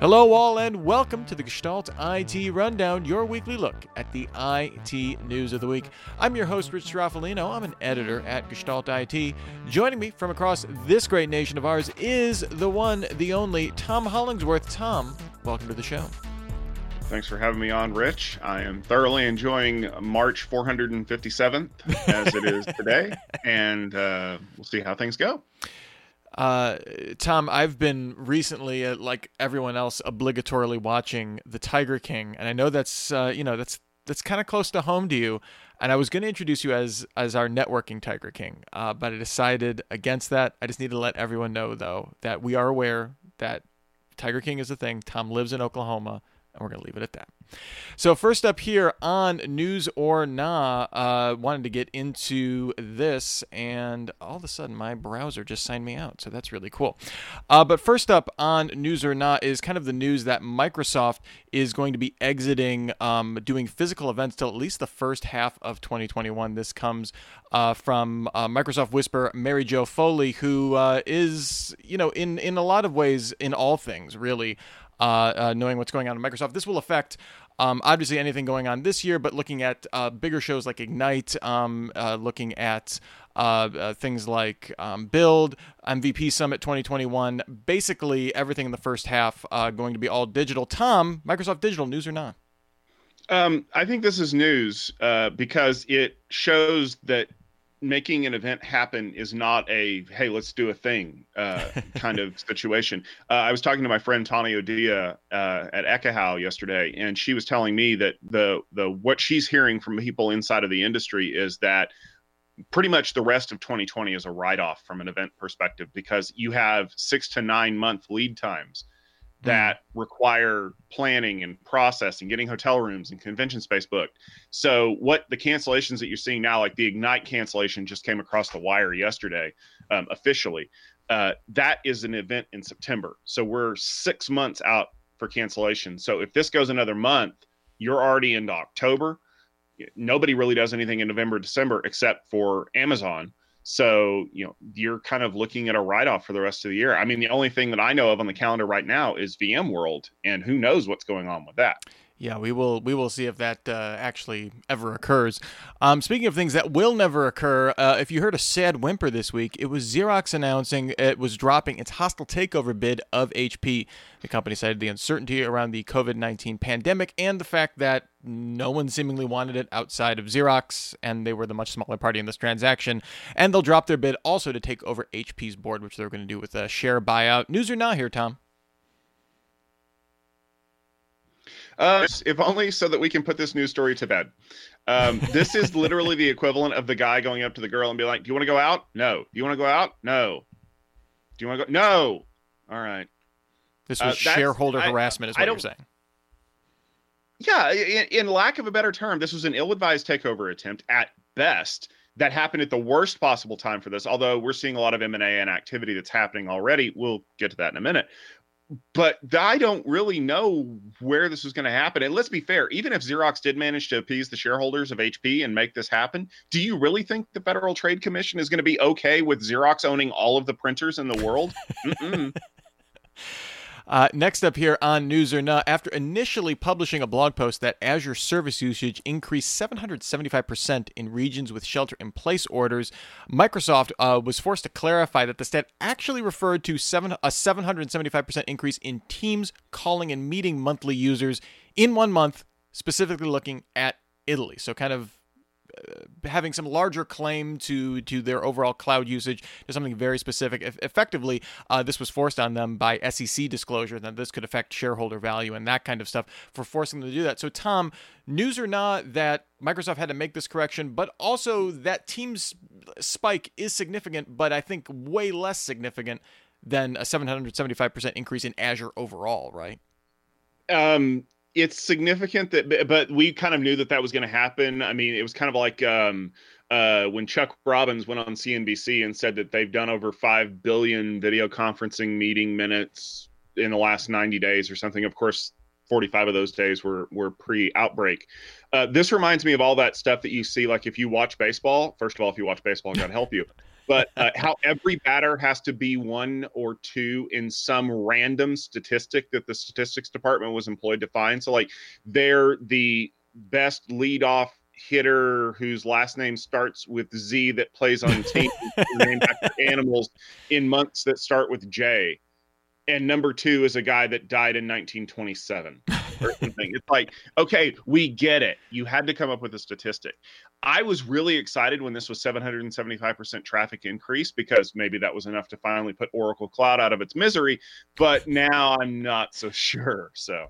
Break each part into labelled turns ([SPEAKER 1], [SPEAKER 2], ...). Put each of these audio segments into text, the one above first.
[SPEAKER 1] Hello, all, and welcome to the Gestalt IT Rundown, your weekly look at the IT news of the week. I'm your host, Rich Stroffolino. I'm an editor at Gestalt IT. Joining me from across this great nation of ours is the one, the only Tom Hollingsworth. Tom, welcome to the show.
[SPEAKER 2] Thanks for having me on, Rich. I am thoroughly enjoying March 457th as it is today, and uh, we'll see how things go.
[SPEAKER 1] Uh, Tom, I've been recently, uh, like everyone else, obligatorily watching The Tiger King, and I know that's uh, you know that's that's kind of close to home to you. And I was going to introduce you as as our networking Tiger King, uh, but I decided against that. I just need to let everyone know though that we are aware that Tiger King is a thing. Tom lives in Oklahoma, and we're going to leave it at that. So first up here on News or Nah, uh, wanted to get into this, and all of a sudden my browser just signed me out, so that's really cool. Uh, but first up on News or Nah is kind of the news that Microsoft is going to be exiting um, doing physical events till at least the first half of 2021. This comes uh, from uh, Microsoft Whisper Mary Jo Foley, who uh, is, you know, in in a lot of ways, in all things, really. Uh, uh, knowing what's going on in Microsoft. This will affect um, obviously anything going on this year, but looking at uh, bigger shows like Ignite, um, uh, looking at uh, uh, things like um, Build, MVP Summit 2021, basically everything in the first half going to be all digital. Tom, Microsoft Digital, news or not?
[SPEAKER 2] Um, I think this is news because it shows that making an event happen is not a hey let's do a thing uh, kind of situation. Uh, i was talking to my friend tani odia uh, at ekahau yesterday and she was telling me that the the what she's hearing from people inside of the industry is that pretty much the rest of 2020 is a write-off from an event perspective because you have six to nine month lead times that mm. require planning and processing, getting hotel rooms and convention space booked. So, what the cancellations that you're seeing now, like the Ignite cancellation, just came across the wire yesterday, um, officially. Uh, that is an event in September. So we're six months out for cancellation. So if this goes another month, you're already into October. Nobody really does anything in November, December except for Amazon. So, you know, you're kind of looking at a write off for the rest of the year. I mean, the only thing that I know of on the calendar right now is VMworld, and who knows what's going on with that.
[SPEAKER 1] Yeah, we will we will see if that uh, actually ever occurs. Um, speaking of things that will never occur, uh, if you heard a sad whimper this week, it was Xerox announcing it was dropping its hostile takeover bid of HP. The company cited the uncertainty around the COVID nineteen pandemic and the fact that no one seemingly wanted it outside of Xerox, and they were the much smaller party in this transaction. And they'll drop their bid also to take over HP's board, which they're going to do with a share buyout. News or not here, Tom?
[SPEAKER 2] Uh, if only so that we can put this news story to bed. Um, this is literally the equivalent of the guy going up to the girl and be like, "Do you want to go out? No. Do you want to go out? No. Do you want to go? No. All right."
[SPEAKER 1] This was uh, shareholder I, harassment, is what you're saying.
[SPEAKER 2] Yeah, in, in lack of a better term, this was an ill-advised takeover attempt at best that happened at the worst possible time for this. Although we're seeing a lot of M and A and activity that's happening already. We'll get to that in a minute but I don't really know where this is going to happen. And let's be fair, even if Xerox did manage to appease the shareholders of HP and make this happen, do you really think the Federal Trade Commission is going to be okay with Xerox owning all of the printers in the world?
[SPEAKER 1] Uh, next up here on News or Not, after initially publishing a blog post that Azure service usage increased 775% in regions with shelter in place orders, Microsoft uh, was forced to clarify that the stat actually referred to seven, a 775% increase in Teams calling and meeting monthly users in one month, specifically looking at Italy. So, kind of having some larger claim to to their overall cloud usage to something very specific. If, effectively, uh, this was forced on them by SEC disclosure that this could affect shareholder value and that kind of stuff for forcing them to do that. So, Tom, news or not that Microsoft had to make this correction, but also that Teams spike is significant, but I think way less significant than a 775% increase in Azure overall, right?
[SPEAKER 2] Um, it's significant that but we kind of knew that that was going to happen. I mean it was kind of like um, uh, when chuck robbins went on cnbc and said that they've done over 5 billion video conferencing meeting minutes in the last 90 days or something. Of course 45 of those days were were pre-outbreak. Uh, this reminds me of all that stuff that you see like if you watch baseball first of all if you watch baseball god help you but uh, how every batter has to be one or two in some random statistic that the statistics department was employed to find. So, like, they're the best leadoff hitter whose last name starts with Z that plays on teams named after animals in months that start with J. And number two is a guy that died in 1927 it's like, okay, we get it. You had to come up with a statistic. I was really excited when this was 775% traffic increase because maybe that was enough to finally put Oracle Cloud out of its misery. But now I'm not so sure. So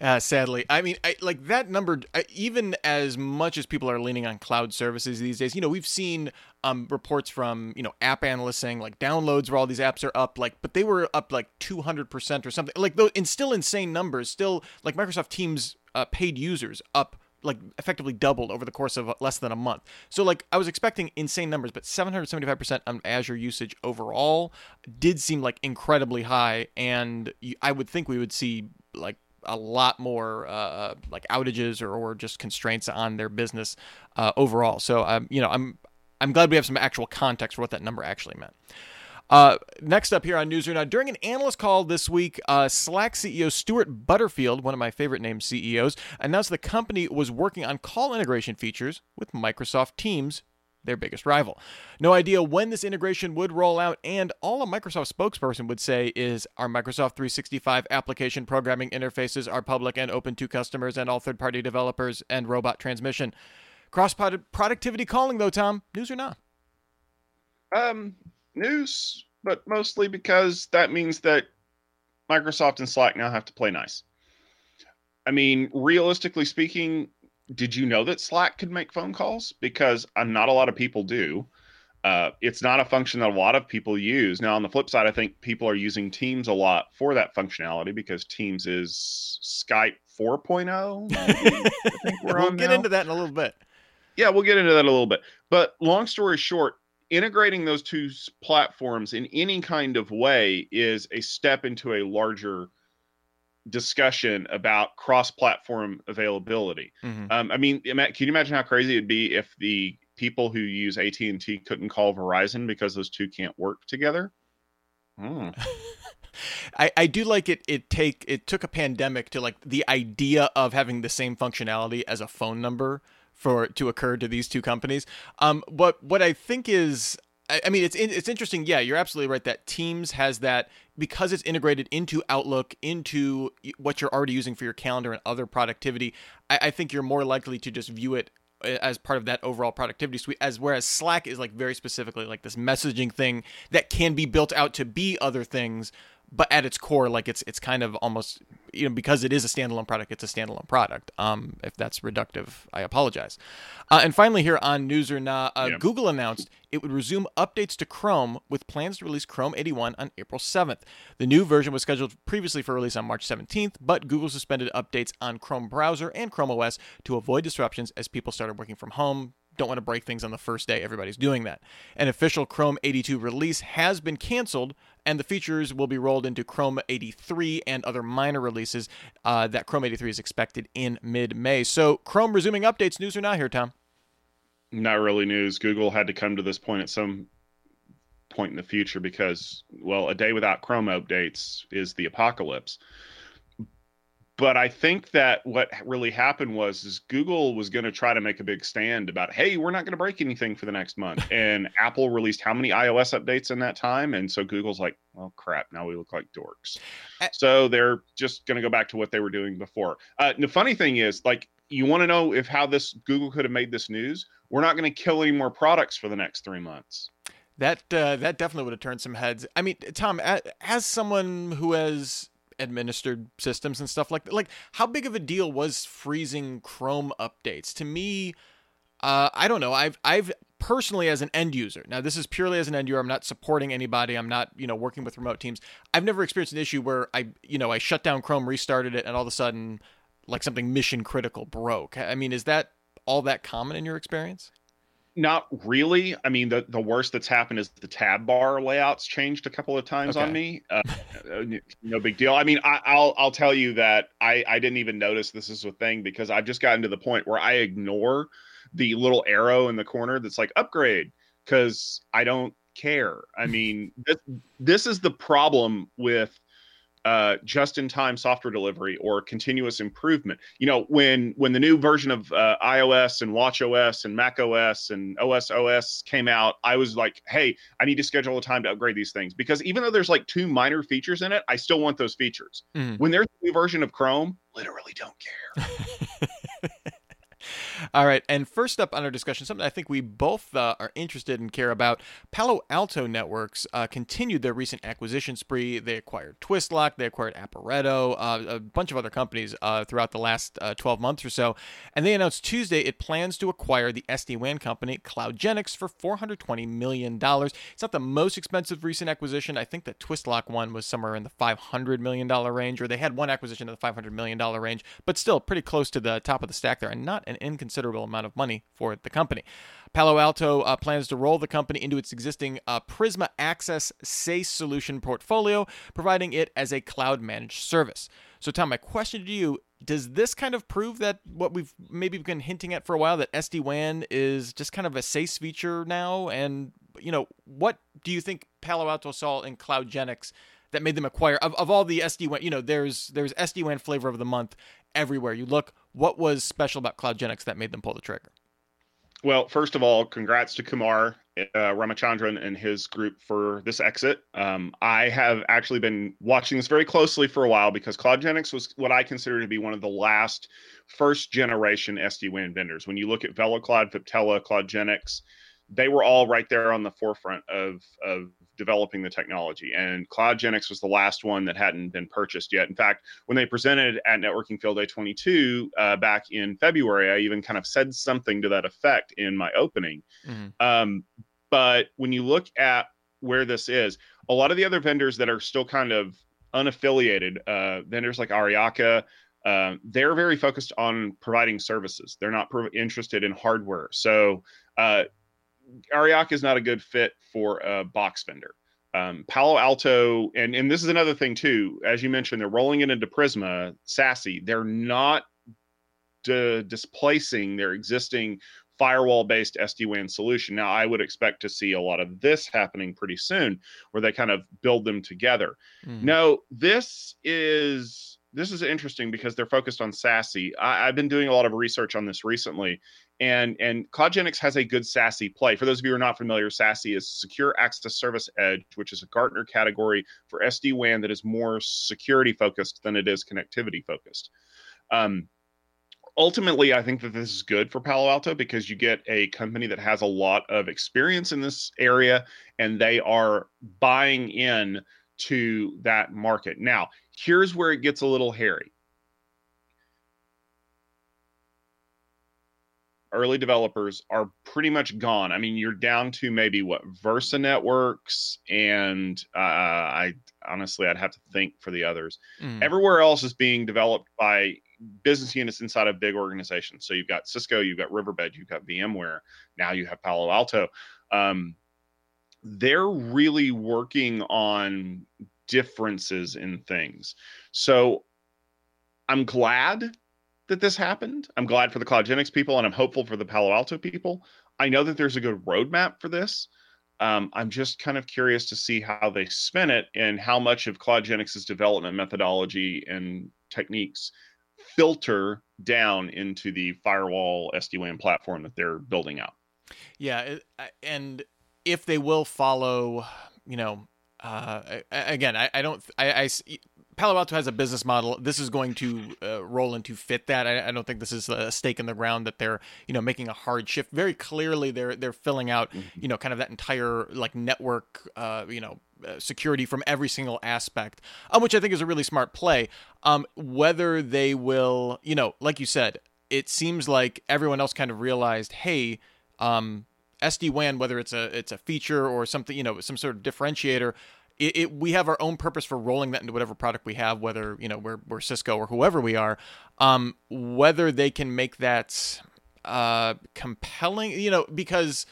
[SPEAKER 1] uh, sadly, I mean, I, like that number. Even as much as people are leaning on cloud services these days, you know, we've seen um, reports from you know app analysts saying like downloads where all these apps are up, like, but they were up like two hundred percent or something, like though, in still insane numbers. Still, like Microsoft Teams uh, paid users up like effectively doubled over the course of less than a month. So like I was expecting insane numbers, but 775% on Azure usage overall did seem like incredibly high and I would think we would see like a lot more uh, uh, like outages or, or just constraints on their business uh, overall. So um, you know, I'm I'm glad we have some actual context for what that number actually meant. Uh, next up here on Newsroom. now, during an analyst call this week, uh, Slack CEO Stuart Butterfield, one of my favorite named CEOs, announced the company was working on call integration features with Microsoft Teams their biggest rival. No idea when this integration would roll out, and all a Microsoft spokesperson would say is our Microsoft 365 application programming interfaces are public and open to customers and all third party developers and robot transmission. Cross productivity calling, though, Tom, news or not?
[SPEAKER 2] Um, news, but mostly because that means that Microsoft and Slack now have to play nice. I mean, realistically speaking, did you know that Slack could make phone calls? Because uh, not a lot of people do. Uh, it's not a function that a lot of people use. Now, on the flip side, I think people are using Teams a lot for that functionality because Teams is Skype 4.0.
[SPEAKER 1] we'll get now. into that in a little bit.
[SPEAKER 2] Yeah, we'll get into that a little bit. But long story short, integrating those two platforms in any kind of way is a step into a larger discussion about cross-platform availability. Mm-hmm. Um, I mean, can you imagine how crazy it'd be if the people who use AT and T couldn't call Verizon because those two can't work together?
[SPEAKER 1] Hmm. I, I do like it it take it took a pandemic to like the idea of having the same functionality as a phone number for to occur to these two companies. Um, but what I think is I mean, it's it's interesting. Yeah, you're absolutely right that Teams has that because it's integrated into Outlook, into what you're already using for your calendar and other productivity. I, I think you're more likely to just view it uh, as part of that overall productivity suite as whereas slack is like very specifically like this messaging thing that can be built out to be other things but at its core, like it's it's kind of almost you know because it is a standalone product, it's a standalone product. Um, if that's reductive, I apologize. Uh, and finally, here on News or Nah, uh. Google announced it would resume updates to Chrome with plans to release Chrome 81 on April 7th. The new version was scheduled previously for release on March 17th, but Google suspended updates on Chrome browser and Chrome OS to avoid disruptions as people started working from home, don't want to break things on the first day everybody's doing that. An official Chrome 82 release has been canceled, and the features will be rolled into Chrome 83 and other minor releases. Uh, that Chrome 83 is expected in mid May. So, Chrome resuming updates. News or not here, Tom?
[SPEAKER 2] Not really news. Google had to come to this point at some point in the future because, well, a day without Chrome updates is the apocalypse but I think that what really happened was is Google was going to try to make a big stand about, hey, we're not going to break anything for the next month. And Apple released how many iOS updates in that time? And so Google's like, well, crap, now we look like dorks. Uh, so they're just going to go back to what they were doing before. Uh, the funny thing is, like, you want to know if how this Google could have made this news? We're not going to kill any more products for the next three months.
[SPEAKER 1] That uh, that definitely would have turned some heads. I mean, Tom, as someone who has administered systems and stuff like that. Like, how big of a deal was freezing Chrome updates? To me, uh, I don't know. I've I've personally as an end user. Now, this is purely as an end user. I'm not supporting anybody. I'm not you know working with remote teams. I've never experienced an issue where I you know I shut down Chrome, restarted it, and all of a sudden like something mission critical broke. I mean, is that all that common in your experience?
[SPEAKER 2] Not really. I mean, the, the worst that's happened is the tab bar layouts changed a couple of times okay. on me. Uh, uh no big deal. I mean, I, will I'll tell you that I I didn't even notice this is a thing because I've just gotten to the point where I ignore the little arrow in the corner that's like upgrade because I don't care. I mean, this, this is the problem with uh, just-in-time software delivery or continuous improvement. You know, when when the new version of uh, iOS and WatchOS and macOS and OS OS came out, I was like, "Hey, I need to schedule a time to upgrade these things because even though there's like two minor features in it, I still want those features." Mm. When there's a new version of Chrome, literally don't care.
[SPEAKER 1] All right, and first up on our discussion, something I think we both uh, are interested and care about. Palo Alto Networks uh, continued their recent acquisition spree. They acquired Twistlock, they acquired Aporeto, uh, a bunch of other companies uh, throughout the last uh, 12 months or so, and they announced Tuesday it plans to acquire the SD WAN company CloudGenix for 420 million dollars. It's not the most expensive recent acquisition. I think the Twistlock one was somewhere in the 500 million dollar range, or they had one acquisition in the 500 million dollar range, but still pretty close to the top of the stack there, and not an inconsiderable considerable amount of money for the company. Palo Alto uh, plans to roll the company into its existing uh, Prisma Access SASE solution portfolio, providing it as a cloud managed service. So, Tom, my question to you does this kind of prove that what we've maybe been hinting at for a while that SD WAN is just kind of a SASE feature now? And, you know, what do you think Palo Alto saw in CloudGenix that made them acquire of, of all the SD WAN? You know, there's there's SD WAN flavor of the month everywhere you look. What was special about CloudGenix that made them pull the trigger?
[SPEAKER 2] Well, first of all, congrats to Kumar uh, Ramachandran and his group for this exit. Um, I have actually been watching this very closely for a while because CloudGenix was what I consider to be one of the last first generation SD WAN vendors. When you look at VeloCloud, Viptela, CloudGenix, they were all right there on the forefront of, of developing the technology. And CloudGenix was the last one that hadn't been purchased yet. In fact, when they presented at Networking Field Day 22 uh, back in February, I even kind of said something to that effect in my opening. Mm-hmm. Um, but when you look at where this is, a lot of the other vendors that are still kind of unaffiliated, uh, vendors like Aryaka, uh, they're very focused on providing services. They're not pro- interested in hardware. So uh, Aryaka is not a good fit for a box vendor. Um, Palo Alto, and and this is another thing too. As you mentioned, they're rolling it into Prisma, SASE. They're not d- displacing their existing firewall-based SD-WAN solution. Now, I would expect to see a lot of this happening pretty soon, where they kind of build them together. Mm. No, this is this is interesting because they're focused on SASE. I, have been doing a lot of research on this recently, and and CloudGenix has a good SASE play. For those of you who are not familiar, SASE is Secure Access Service Edge, which is a Gartner category for SD WAN that is more security focused than it is connectivity focused. Um, ultimately, I think that this is good for Palo Alto because you get a company that has a lot of experience in this area, and they are buying in to that market. Now, here's where it gets a little hairy early developers are pretty much gone. I mean, you're down to maybe what Versa Networks, and uh, I honestly I'd have to think for the others. Mm. Everywhere else is being developed by business units inside of big organizations. So you've got Cisco, you've got Riverbed, you've got VMware. Now you have Palo Alto. Um, they're really working on differences in things. So I'm glad that this happened. I'm glad for the CloudGenix people, and I'm hopeful for the Palo Alto people. I know that there's a good roadmap for this. Um, I'm just kind of curious to see how they spin it and how much of CloudGenix's development methodology and techniques filter down into the firewall SD-WAN platform that they're building out.
[SPEAKER 1] Yeah, and if they will follow, you know, uh, again, I, I don't, I, I, Palo Alto has a business model. This is going to uh, roll into fit that. I, I, don't think this is a stake in the ground that they're you know making a hard shift. Very clearly, they're they're filling out mm-hmm. you know kind of that entire like network uh, you know uh, security from every single aspect, um, which I think is a really smart play. Um, whether they will, you know, like you said, it seems like everyone else kind of realized, hey, um, SD WAN, whether it's a it's a feature or something, you know, some sort of differentiator it, it, we have our own purpose for rolling that into whatever product we have, whether you know we're, we're Cisco or whoever we are. Um, whether they can make that uh, compelling, you know, because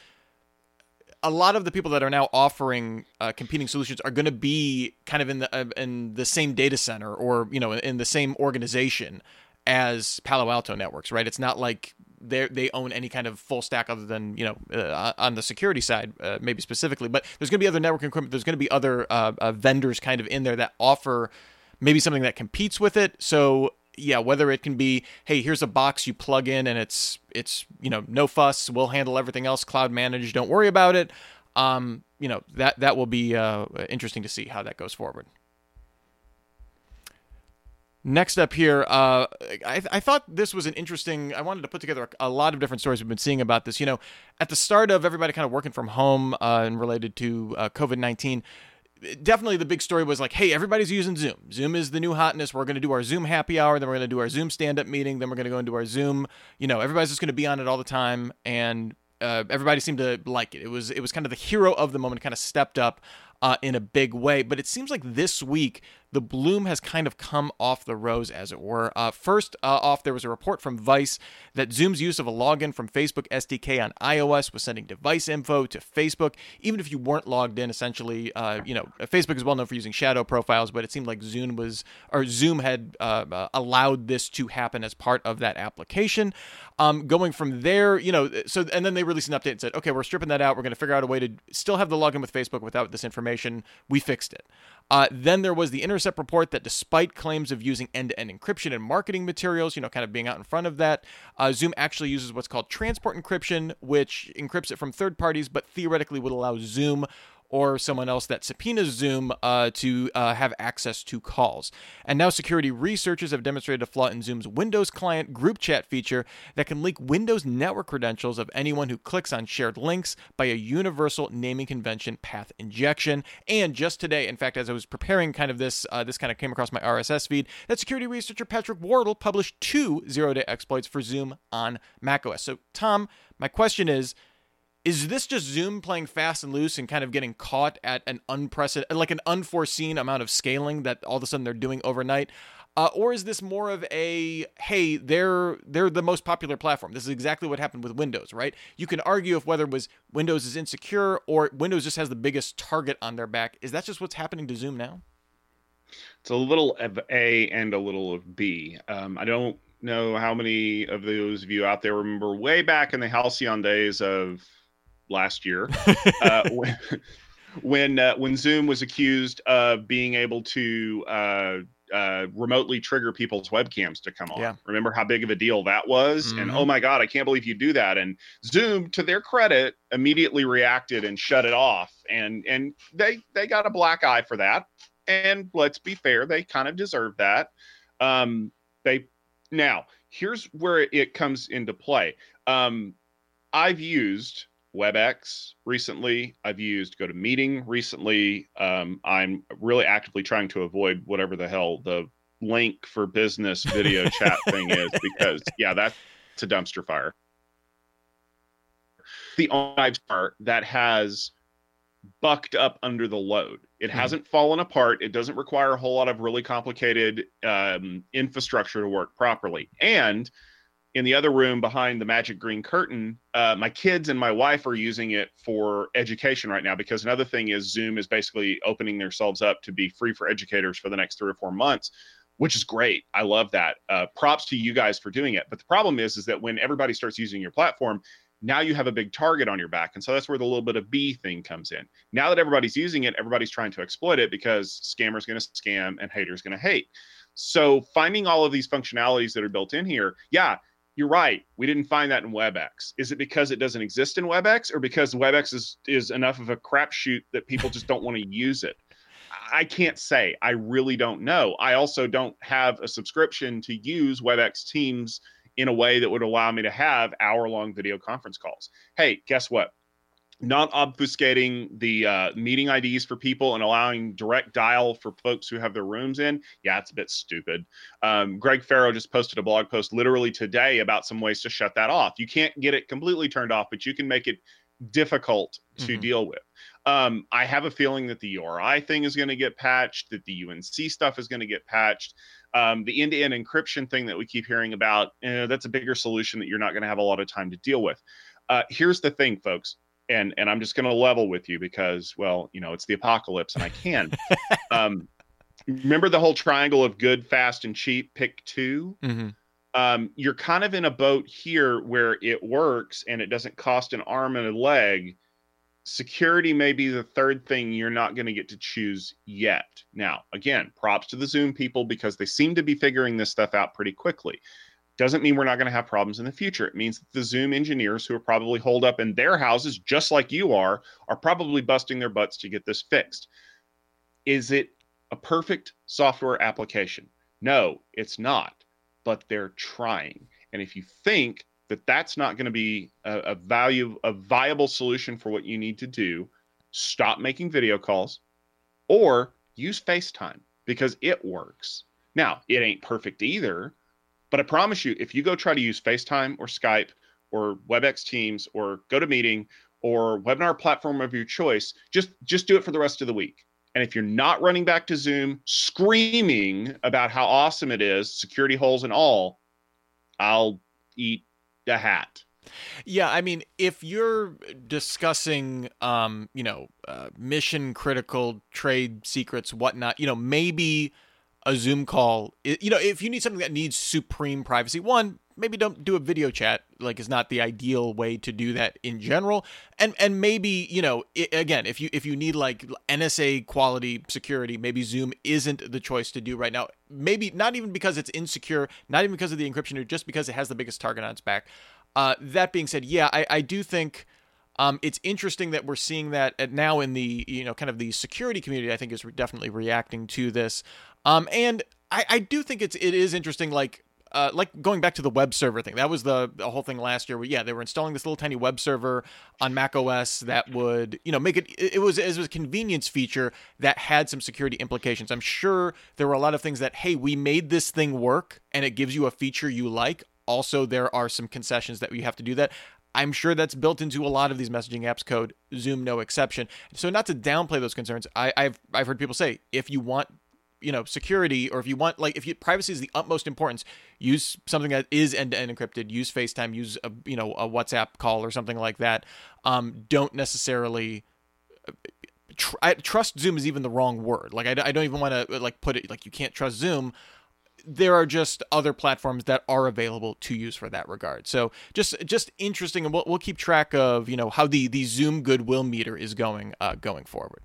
[SPEAKER 1] a lot of the people that are now offering uh, competing solutions are going to be kind of in the uh, in the same data center or you know in the same organization as Palo Alto networks, right? It's not like they they own any kind of full stack other than you know uh, on the security side, uh, maybe specifically. But there's going to be other network equipment. There's going to be other uh, uh, vendors kind of in there that offer maybe something that competes with it. So yeah, whether it can be, hey, here's a box you plug in and it's it's you know no fuss, we'll handle everything else cloud managed, don't worry about it. Um, you know that that will be uh, interesting to see how that goes forward. Next up here, uh, I, I, thought this was an interesting. I wanted to put together a, a, lot of different stories we've been seeing about this. You know, at the start of everybody kind of working from home uh, and related to uh, COVID nineteen, definitely the big story was like, hey, everybody's using Zoom. Zoom is the new hotness. We're going to do our Zoom happy hour. Then we're going to do our Zoom stand up meeting. Then we're going to go into our Zoom. You know, everybody's just going to be on it all the time, and uh, everybody seemed to like it. It was it was kind of the hero of the moment. Kind of stepped up uh, in a big way. But it seems like this week the bloom has kind of come off the rose, as it were. Uh, first uh, off, there was a report from Vice that Zoom's use of a login from Facebook SDK on iOS was sending device info to Facebook, even if you weren't logged in. Essentially, uh, you know, Facebook is well known for using shadow profiles, but it seemed like Zoom was or Zoom had uh, uh, allowed this to happen as part of that application. Um, going from there, you know, so and then they released an update and said, okay, we're stripping that out. We're going to figure out a way to still have the login with Facebook without this information. We fixed it. Uh, then there was the Intercept report that despite claims of using end to end encryption and marketing materials, you know, kind of being out in front of that, uh, Zoom actually uses what's called transport encryption, which encrypts it from third parties, but theoretically would allow Zoom or someone else that subpoenas Zoom uh, to uh, have access to calls. And now, security researchers have demonstrated a flaw in Zoom's Windows client group chat feature that can leak Windows network credentials of anyone who clicks on shared links by a universal naming convention path injection. And just today, in fact, as I was preparing kind of this, uh, this kind of came across my RSS feed that security researcher Patrick Wardle published two zero day exploits for Zoom on macOS. So, Tom, my question is is this just Zoom playing fast and loose and kind of getting caught at an unprecedented, like an unforeseen amount of scaling that all of a sudden they're doing overnight? Uh, or is this more of a hey they're they're the most popular platform. This is exactly what happened with windows right? You can argue if whether it was windows is insecure or windows just has the biggest target on their back. Is that just what's happening to zoom now?
[SPEAKER 2] It's a little of a and a little of b. Um, i don't know how many of those of you out there remember way back in the halcyon days of last year uh, when when, uh, when Zoom was accused of being able to uh, uh, remotely trigger people's webcams to come on. Yeah. Remember how big of a deal that was? Mm-hmm. And oh my God, I can't believe you do that. And Zoom, to their credit, immediately reacted and shut it off. And and they they got a black eye for that. And let's be fair, they kind of deserve that. Um, they now here's where it comes into play. Um, I've used WebEx recently. I've used GoToMeeting recently. Um, I'm really actively trying to avoid whatever the hell the Lync for business video chat thing is because yeah, that's a dumpster fire. The only part that has bucked up under the load. It mm-hmm. hasn't fallen apart. It doesn't require a whole lot of really complicated um, infrastructure to work properly. And in the other room behind the magic green curtain, uh, my kids and my wife are using it for education right now because another thing is Zoom is basically opening themselves up to be free for educators for the next three or four months, which is great. I love that. Uh, props to you guys for doing it. But the problem is, is that when everybody starts using your platform, now you have a big target on your back. And so that's where the little bit of B thing comes in. Now that everybody's using it, everybody's trying to exploit it because scammers going to scam and haters going to hate. So finding all of these functionalities that are built in here, yeah, you're right. We didn't find that in WebEx. Is it because it doesn't exist in WebEx or because WebEx is, is enough of a crapshoot that people just don't want to use it? I can't say. I really don't know. I also don't have a subscription to use WebEx Teams in a way that would allow me to have hour long video conference calls. Hey, guess what? Not obfuscating the uh, meeting IDs for people and allowing direct dial for folks who have their rooms in, yeah, it's a bit stupid. Um, Greg Ferro just posted a blog post literally today about some ways to shut that off. You can't get it completely turned off, but you can make it difficult to mm-hmm. deal with. Um, I have a feeling that the URI thing is going to get patched, that the UNC stuff is going to get patched. Um, the end-to-end encryption thing that we keep hearing about, eh, that's a bigger solution that you're not going to have a lot of time to deal with. Uh, here's the thing, folks and and I'm just going to level with you because well, you know, it's the apocalypse and I can. um, remember the whole triangle of good, fast, and cheap? Pick 2
[SPEAKER 1] mm-hmm.
[SPEAKER 2] um, you're kind of in a boat here where it works and it doesn't cost an arm and a leg. Security may be the third thing you're not going to get to choose yet. Now, again, props to the Zoom people because they seem to be figuring this stuff out pretty quickly. Doesn't mean we're not going to have problems in the future. It means that the Zoom engineers who are probably holed up in their houses, just like you are, are probably busting their butts to get this fixed. Is it a perfect software application? No, it's not but they're trying. And if you think that that's not going to be a, a value, a viable solution for what you need to do, stop making video calls or use FaceTime because it works. Now, it ain't perfect either, but I promise you, if you go try to use FaceTime or Skype or WebEx Teams or GoToMeeting or webinar platform of your choice, just just do it for the rest of the week. And if you're not running back to Zoom screaming about how awesome it is, security holes and all, I'll eat a hat.
[SPEAKER 1] Yeah, I mean, if you're discussing, um, you know, uh, mission critical trade secrets, whatnot, you know, maybe a Zoom call, you know, if you need something that needs supreme privacy, one, maybe don't do a video chat. Like is not the ideal way to do that in general. And and maybe you know it, again if you if you need like NSA quality security maybe Zoom isn't the choice to do right now. Maybe not even because it's insecure not even because of the encryption or just because it has the biggest target on its back. Uh, that being said yeah I, I do think um, it's interesting that we're seeing that at now in the you know kind of the security community I think is definitely reacting to this um, and I, I do think it's it is interesting like uh, like going back to the web server thing, that was the, the, whole thing last year. Where yeah, they were installing this little tiny web server on Mac OS that would you know make it. It was it was a convenience feature that had some security implications. I'm sure there were a lot of things that hey, we made this thing work and it gives you a feature you like. Also, there are some concessions that you have to do that. I'm sure that's built into a lot of these messaging apps code, Zoom no exception. So not to downplay those concerns, I, have I've heard people say if you want you know security or if you want like if you privacy is the utmost importance use something that is end-to-end encrypted use facetime use a you know a whatsapp call or something like that um, don't necessarily tr- I, trust zoom is even the wrong word like i, I don't even want to like put it like you can't trust zoom there are just other platforms that are available to use for that regard. So just just interesting, and we'll, we'll keep track of you know how the the Zoom goodwill meter is going uh, going forward.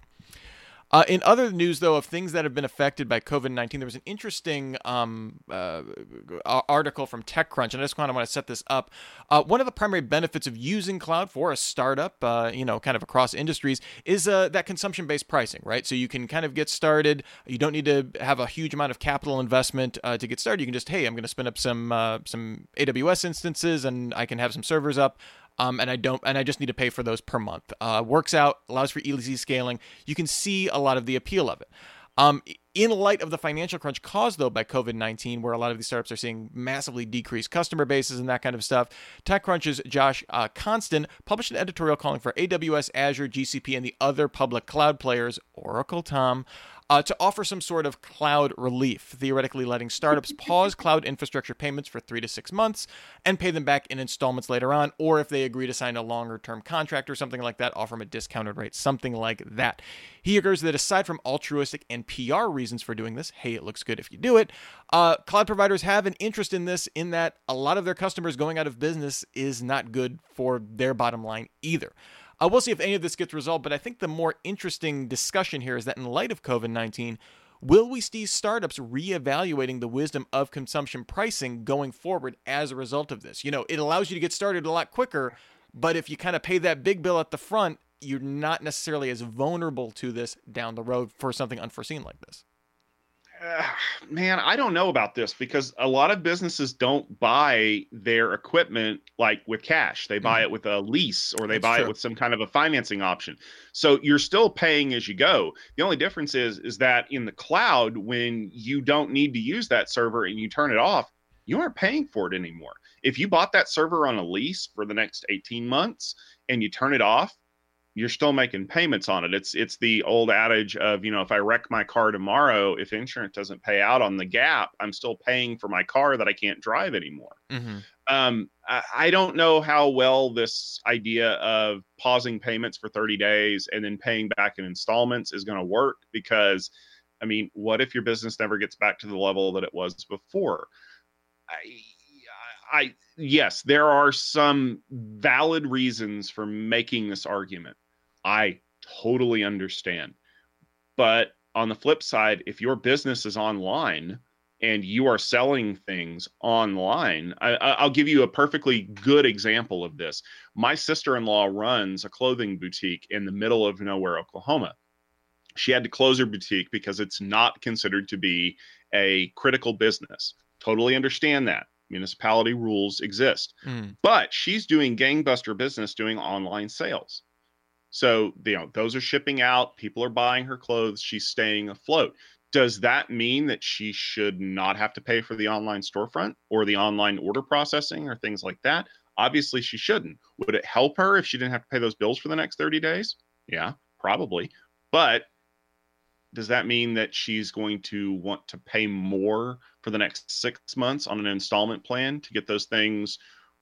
[SPEAKER 1] Uh, in other news, though, of things that have been affected by COVID 19, there was an interesting um, uh, article from TechCrunch, and I just kind of want to set this up. Uh, one of the primary benefits of using cloud for a startup, uh, you know, kind of across industries, is uh, that consumption based pricing, right? So you can kind of get started. You don't need to have a huge amount of capital investment uh, to get started. You can just, hey, I'm going to spin up some some AWS instances, and I can have some servers up um, and I don't, and I just need to pay for those per month. Uh, works out, allows for easy scaling. You can see a lot of the appeal of it. Um, in light of the financial crunch caused though by COVID 19, where a lot of these startups are seeing massively decreased customer bases and that kind of stuff, TechCrunch's Josh uh, Constine published an editorial calling for AWS, Azure, GCP, and the other public cloud players, Oracle, Tom, uh, to offer some sort of cloud relief, theoretically letting startups pause cloud infrastructure payments for three to six months and pay them back in installments later on, or if they agree to sign a longer term contract or something like that, offer them a discounted rate, something like that. He agrees that aside from altruistic and PR reasons for doing this, hey, it looks good if you do it, uh, cloud providers have an interest in this in that a lot of their customers going out of business is not good for their bottom line either. Uh, we'll see if any of this gets resolved, but I think the more interesting discussion here is that in light of COVID 19, will we see startups reevaluating the wisdom of consumption pricing going forward as a result of this? You know, it allows you to get started a lot quicker, but if you kind of pay that big bill at the front, you're not necessarily as vulnerable to this down the road for something unforeseen like this
[SPEAKER 2] uh, man, I don't know about this because a lot of businesses don't buy their equipment like with cash. They buy mm-hmm. it with a lease or they That's buy true. it with some kind of a financing option. So you're still paying as you go. The only difference is is that in the cloud when you don't need to use that server and you turn it off, you aren't paying for it anymore. If you bought that server on a lease for the next 18 months and you turn it off, you're still making payments on it. It's it's the old adage of you know if I wreck my car tomorrow, if insurance doesn't pay out on the gap, I'm still paying for my car that I can't drive anymore. Mm-hmm. Um, I, I, don't know how well this idea of pausing payments for 30 days and then paying back in installments is going to work because, I mean, what if your business never gets back to the level that it was before? I, I yes, there are some valid reasons for making this argument. I totally understand. But on the flip side, if your business is online and you are selling things online, I, will give you a perfectly good example of this. My sister in law runs a clothing boutique in the middle of nowhere, Oklahoma. She had to close her boutique because it's not considered to be a critical business. Totally understand that municipality rules exist. Mm. But she's doing gangbuster business doing online sales. So, you know, those are shipping out, people are buying her clothes, she's staying afloat. Does that mean that she should not have to pay for the online storefront or the online order processing or things like that? Obviously, she shouldn't. Would it help her if she didn't have to pay those bills for the next 30 days? Yeah, probably. But does that mean that she's going to want to pay more for the next six months on an installment plan to get those things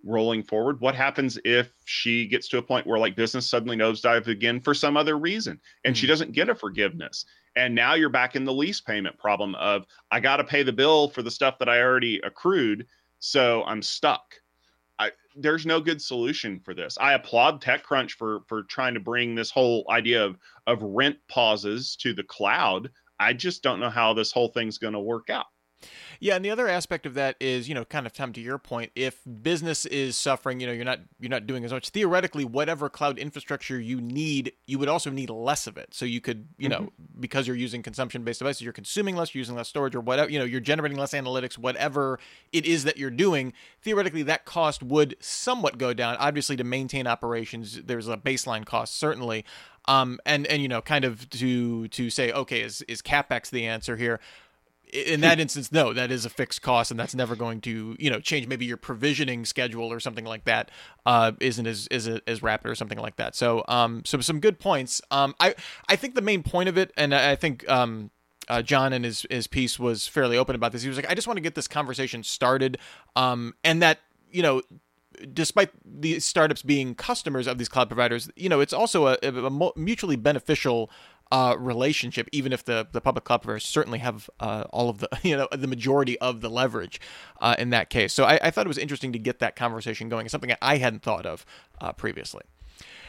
[SPEAKER 2] rolling forward? What happens if she gets to a point where like business suddenly nosedive again for some other reason and mm-hmm. she doesn't get a forgiveness? And now you're back in the lease payment problem of I got to pay the bill for the stuff that I already accrued, so I'm stuck. I, there's no good solution for this. I applaud TechCrunch for for trying to bring this whole idea of of rent pauses to the cloud. I just don't know how this whole thing's going to work out.
[SPEAKER 1] Yeah, and the other aspect of that is, you know, kind of Tom to your point, if business is suffering, you know, you're not you're not doing as much. Theoretically, whatever cloud infrastructure you need, you would also need less of it. So you could, you mm-hmm. know, because you're using consumption based devices, you're consuming less, you're using less storage or whatever, you know, you're generating less analytics, whatever it is that you're doing, theoretically that cost would somewhat go down. Obviously to maintain operations, there's a baseline cost certainly. Um, and and you know, kind of to to say, okay, is is capex the answer here? In that instance, no, that is a fixed cost, and that's never going to you know change. Maybe your provisioning schedule or something like that uh, isn't as is as rapid or something like that. So um, so some good points. Um, I I think the main point of it, and I think um, uh, John in his his piece was fairly open about this. He was like, I just want to get this conversation started, um, and that you know despite the startups being customers of these cloud providers, you know, it's also a, a mutually beneficial uh, relationship, even if the, the public cloud certainly have uh, all of the, you know, the majority of the leverage uh, in that case. So I, I, thought it was interesting to get that conversation going. It's something I hadn't thought of uh, previously.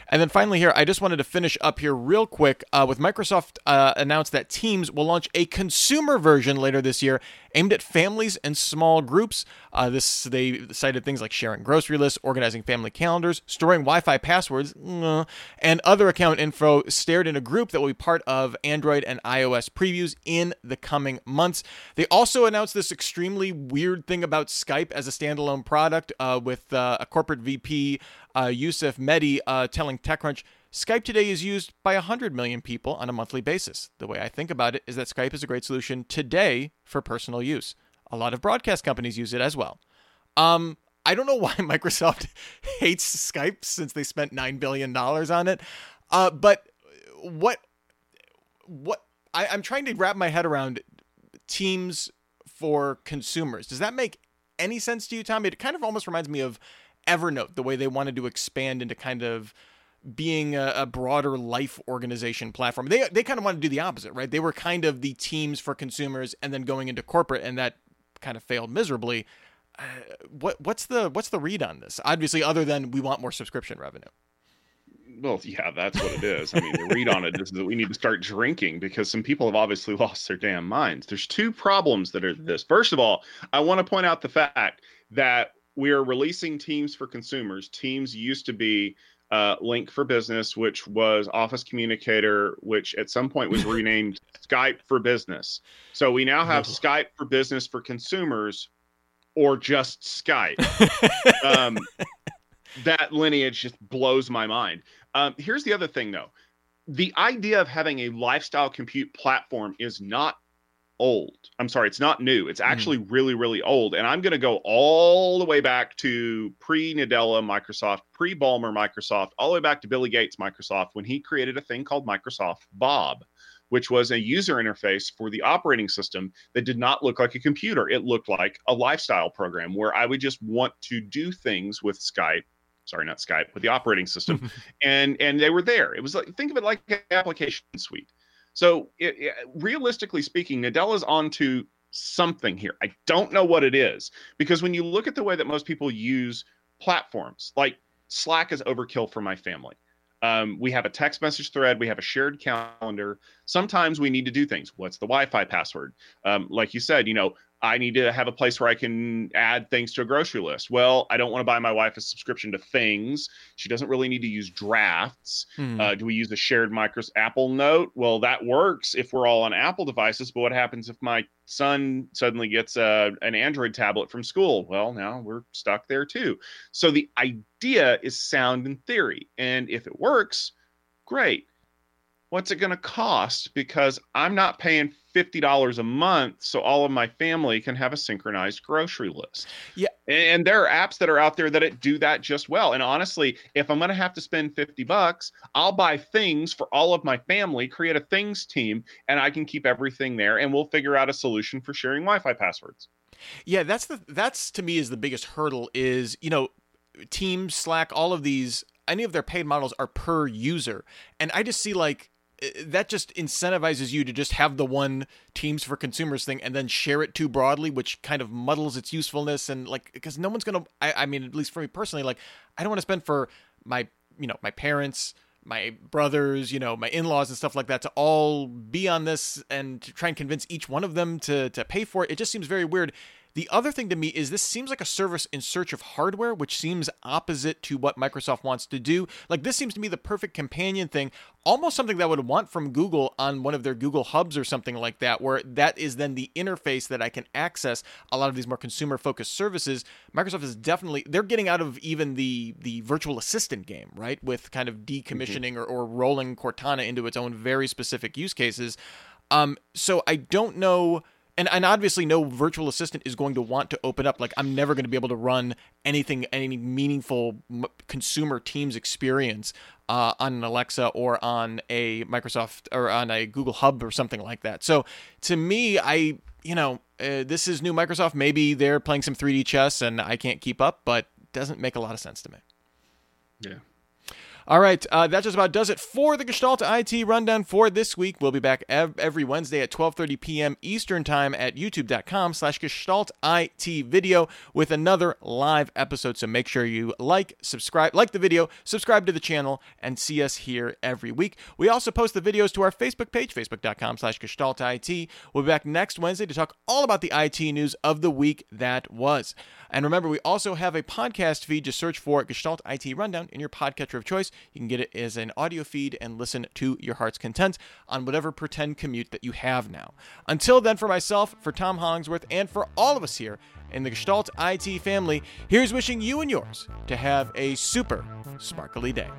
[SPEAKER 1] And then finally, here, I just wanted to finish up here real quick uh, with Microsoft uh, announced that Teams will launch a consumer version later this year aimed at families and small groups. Uh, this they cited things like sharing grocery lists, organizing family calendars, storing Wi-Fi passwords, and other account info stared in a group that will be part of Android and iOS previews in the coming months. They also announced this extremely weird thing about Skype as a standalone product, uh, with uh, a corporate VP uh, Yusuf Mehdi uh, telling TechCrunch. Skype today is used by 100 million people on a monthly basis. The way I think about it is that Skype is a great solution today for personal use. A lot of broadcast companies use it as well. Um, I don't know why Microsoft hates Skype since they spent $9 billion on it. Uh, but what, what, I, I'm trying to wrap my head around Teams for consumers. Does that make any sense to you, Tom? It kind of almost reminds me of Evernote, the way they wanted to expand into kind of being a, a, broader life organization platform. They they kind of want to do the opposite, right? They were kind of the teams for consumers and then going into corporate, and that kind of failed miserably. Uh, what what's the what's the read on this? Obviously, other than we want more subscription revenue.
[SPEAKER 2] Well, yeah, that's what it is. I mean, the read on it is that we need to start drinking because some people have obviously lost their damn minds. There's two problems that are this. First of all, I want to point out the fact that we are releasing Teams for consumers. Teams used to be uh, Lync for Business, which was Office Communicator, which at some point was renamed Skype for Business. So we now have oh. Skype for Business for consumers, or just Skype. um, that lineage just blows my mind. Um, here's the other thing, though. The idea of having a lifestyle compute platform is not old. I'm sorry, it's not new. It's hmm. actually mm. really, really old. And I'm going to go all the way back to pre Nadella Microsoft, pre Ballmer Microsoft, all the way back to Billy Gates Microsoft when he created a thing called Microsoft Bob, which was a user interface for the operating system that did not look like a computer. It looked like a lifestyle program where I would just want to do things with Skype sorry not skype with the operating system and and they were there it was like think of it like an application suite so, it, it, realistically speaking, Nadella's onto something here. I don't know what it is because when you look at the way that most people use platforms, like Slack is overkill for my family. Um, we have a text message thread. We have a shared calendar. Sometimes we need to do things. What's the Wi-Fi password? Um, like you said, you know, I need to have a place where I can add things to a grocery list. Well, I don't want to buy my wife a subscription to things. She doesn't really need to use drafts. Hmm. Uh, do we use a shared Microsoft Apple Note? Well, that works if we're all on Apple devices. But what happens if my son suddenly gets a, an Android tablet from school? Well, now we're stuck there too. So the idea is sound in theory. And if it works, great what's it going to cost? Because I'm not paying $50 a month so all of my family can have a synchronized grocery list.
[SPEAKER 1] Yeah.
[SPEAKER 2] And there are apps that are out there that do that just well. And honestly, if I'm going to have to spend 50 bucks, I'll buy things for all of my family, create a things team, and I can keep everything there and we'll figure out a solution for sharing Wi-Fi passwords.
[SPEAKER 1] Yeah, that's the that's to me is the biggest hurdle is, you know, Teams, Slack, all of these any of their paid models are per user. And I just see like that just incentivizes you to just have the one teams for consumers thing and then share it too broadly which kind of muddles its usefulness and like because no one's gonna I, I mean at least for me personally like i don't want to spend for my you know my parents my brothers you know my in-laws and stuff like that to all be on this and to try and convince each one of them to to pay for it. It just seems very weird the other thing to me is this seems like a service in search of hardware, which seems opposite to what Microsoft wants to do. Like this seems to me the perfect companion thing, almost something that I would want from Google on one of their Google Hubs or something like that, where that is then the interface that I can access a lot of these more consumer focused services. Microsoft is definitely they're getting out of even the the virtual assistant game, right? With kind of decommissioning mm-hmm. or, or rolling Cortana into its own very specific use cases. Um, so I don't know and and obviously no virtual assistant is going to want to open up. Like i'm never going to be able to run anything any meaningful consumer teams experience uh, on an alexa or on a microsoft or on a google hub or something like that. So to me i you know uh, this is new microsoft. Maybe they're playing some 3d chess and i can't keep up but doesn't make a lot of sense to me.
[SPEAKER 2] Yeah
[SPEAKER 1] all right, uh, that just about does it for the Gestalt IT rundown for this week. We'll be back ev- every Wednesday at 12:30 p.m. Eastern Time at YouTube.com/slash Gestalt IT video with another live episode. So make sure you like, subscribe, like the video, subscribe to the channel, and see us here every week. We also post the videos to our Facebook page, facebook.com/slash Gestalt IT. We'll be back next Wednesday to talk all about the IT news of the week that was. And remember, we also have a podcast feed. Just search for Gestalt IT Rundown in your podcatcher of choice. You can get it as an audio feed and listen to your heart's content on whatever pretend commute that you have now. Until then, for myself, for Tom Hollingsworth, and for all of us here in the Gestalt IT family, here's wishing you and yours to have a super sparkly day.